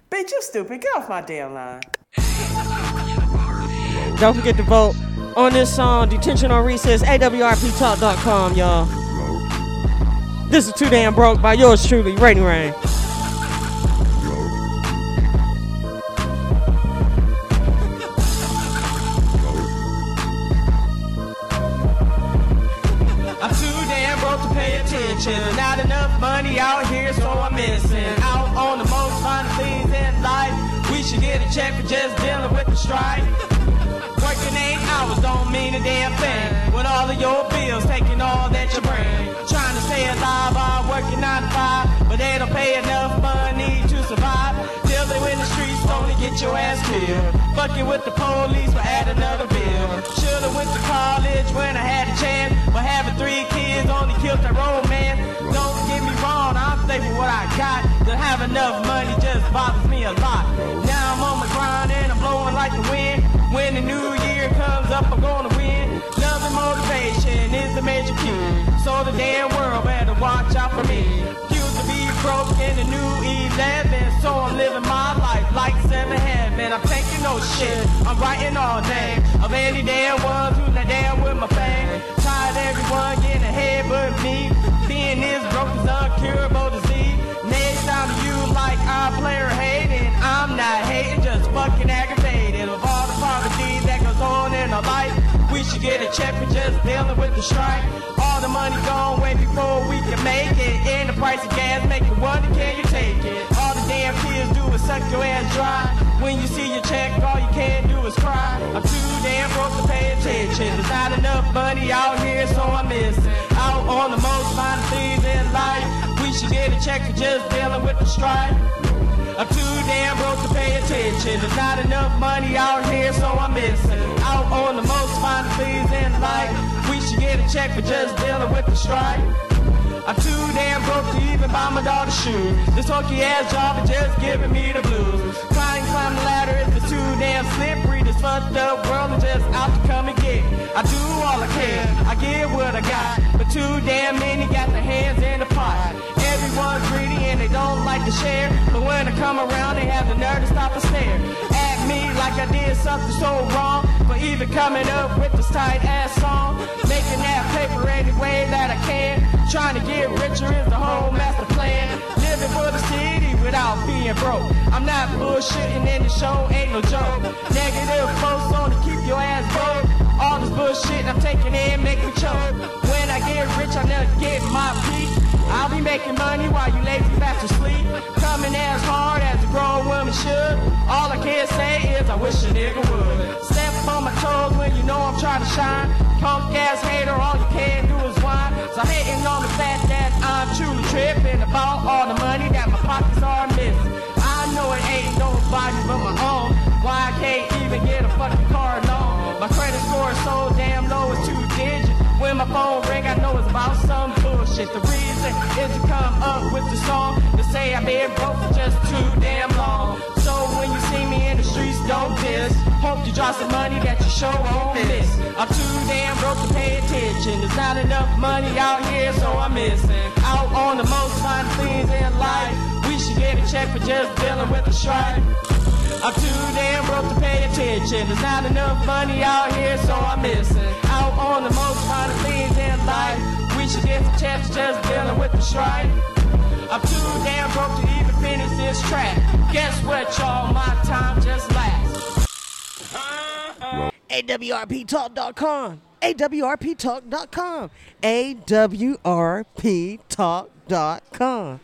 Bitch, you stupid. Get off my damn line. Don't forget to vote on this song, Detention on Recess, AWRPtalk.com, y'all. This is Too Damn Broke by yours truly, Rain. I'm too damn broke to pay attention. Not enough money out here, so I'm missing out on the most fun things in life. We should get a check for just dealing with the strife. Working eight hours don't mean a damn thing. With all of your bills taking your ass killed. Fucking with the police will add another bill. Should've went to college when I had a chance, but having three kids only killed the romance. Don't get me wrong, I'm thankful what I got. To have enough money just bothers me a lot. Now I'm on my grind and I'm blowing like the wind. When the new year comes up, I'm gonna win. Love and motivation is the major key. So the damn world better watch out for me. Broke in the new 11, so I'm living my life like seven heaven. I'm taking no shit, I'm writing all day of any damn ones who's not down with my fame. Tired everyone getting ahead but me. Being this broke is uncurable disease. Next time you like I play or hating, I'm not hating, just fucking aggravated. Of all the poverty that goes on in our life, we should get a check for just dealing with the strike. All the money gone way before we can make it. And the price of gas make you wonder, can you take it? All the damn kids do is suck your ass dry. When you see your check, all you can do is cry. I'm too damn broke to pay attention. There's not enough money out here, so I'm missing out on the most fun things in life. We should get a check for just dealing with the strife. I'm too damn broke to pay attention. There's not enough money out here, so I'm missing out on the most fun things in life. We should get a check for just dealing with the strike. I'm too damn broke to even buy my daughter shoes. This hokey ass job is just giving me the blues. Climb, climb the ladder, it's too damn slippery. This fucked up world is just out to come and get. I do all I can, I give what I got. But too damn many got their hands in the pot. Everyone's greedy and they don't like to share. But come around, they have the nerve to stop and stare at me like I did something so wrong. For even coming up with this tight ass song. Making that paper any way that I can. Trying to get richer is the whole master plan. Living for the city without being broke. I'm not bullshitting and the show ain't no joke. Negative posts on to keep your ass broke. All this bullshit I'm taking in make me choke. When I get rich, I never get my peak. I'll be making money while you lazy bastards sleep. Coming as hard as a grown woman should. All I can say is I wish a nigga would. Step on my toes when you know I'm trying to shine. Punk ass hater, all you can do is whine. So hating on the fact that I'm truly tripping about all the money that my pockets are missing. I know it ain't nobody but my own. Why I can't even get a fucking car loan? My credit score is so damn low, it's two digits. When my phone ring, I know it's about some bullshit. The reason is to come up with the song to say I've been broke for just too damn long. So when you see me in the streets, don't diss. Hope you drop some money that you show won't miss. I'm too damn broke to pay attention. There's not enough money out here, so I'm missing out on the most fun things in life. We should get a check for just dealing with the strife. I'm too damn broke to pay attention. There's not enough money out here, so I'm missing out on the most fun things in life. We should get some chance just dealing with the strife. I'm too damn broke to even finish this track. Guess what, y'all? My time just lasts. AWRPtalk.com. AWRPtalk.com. AWRPtalk.com.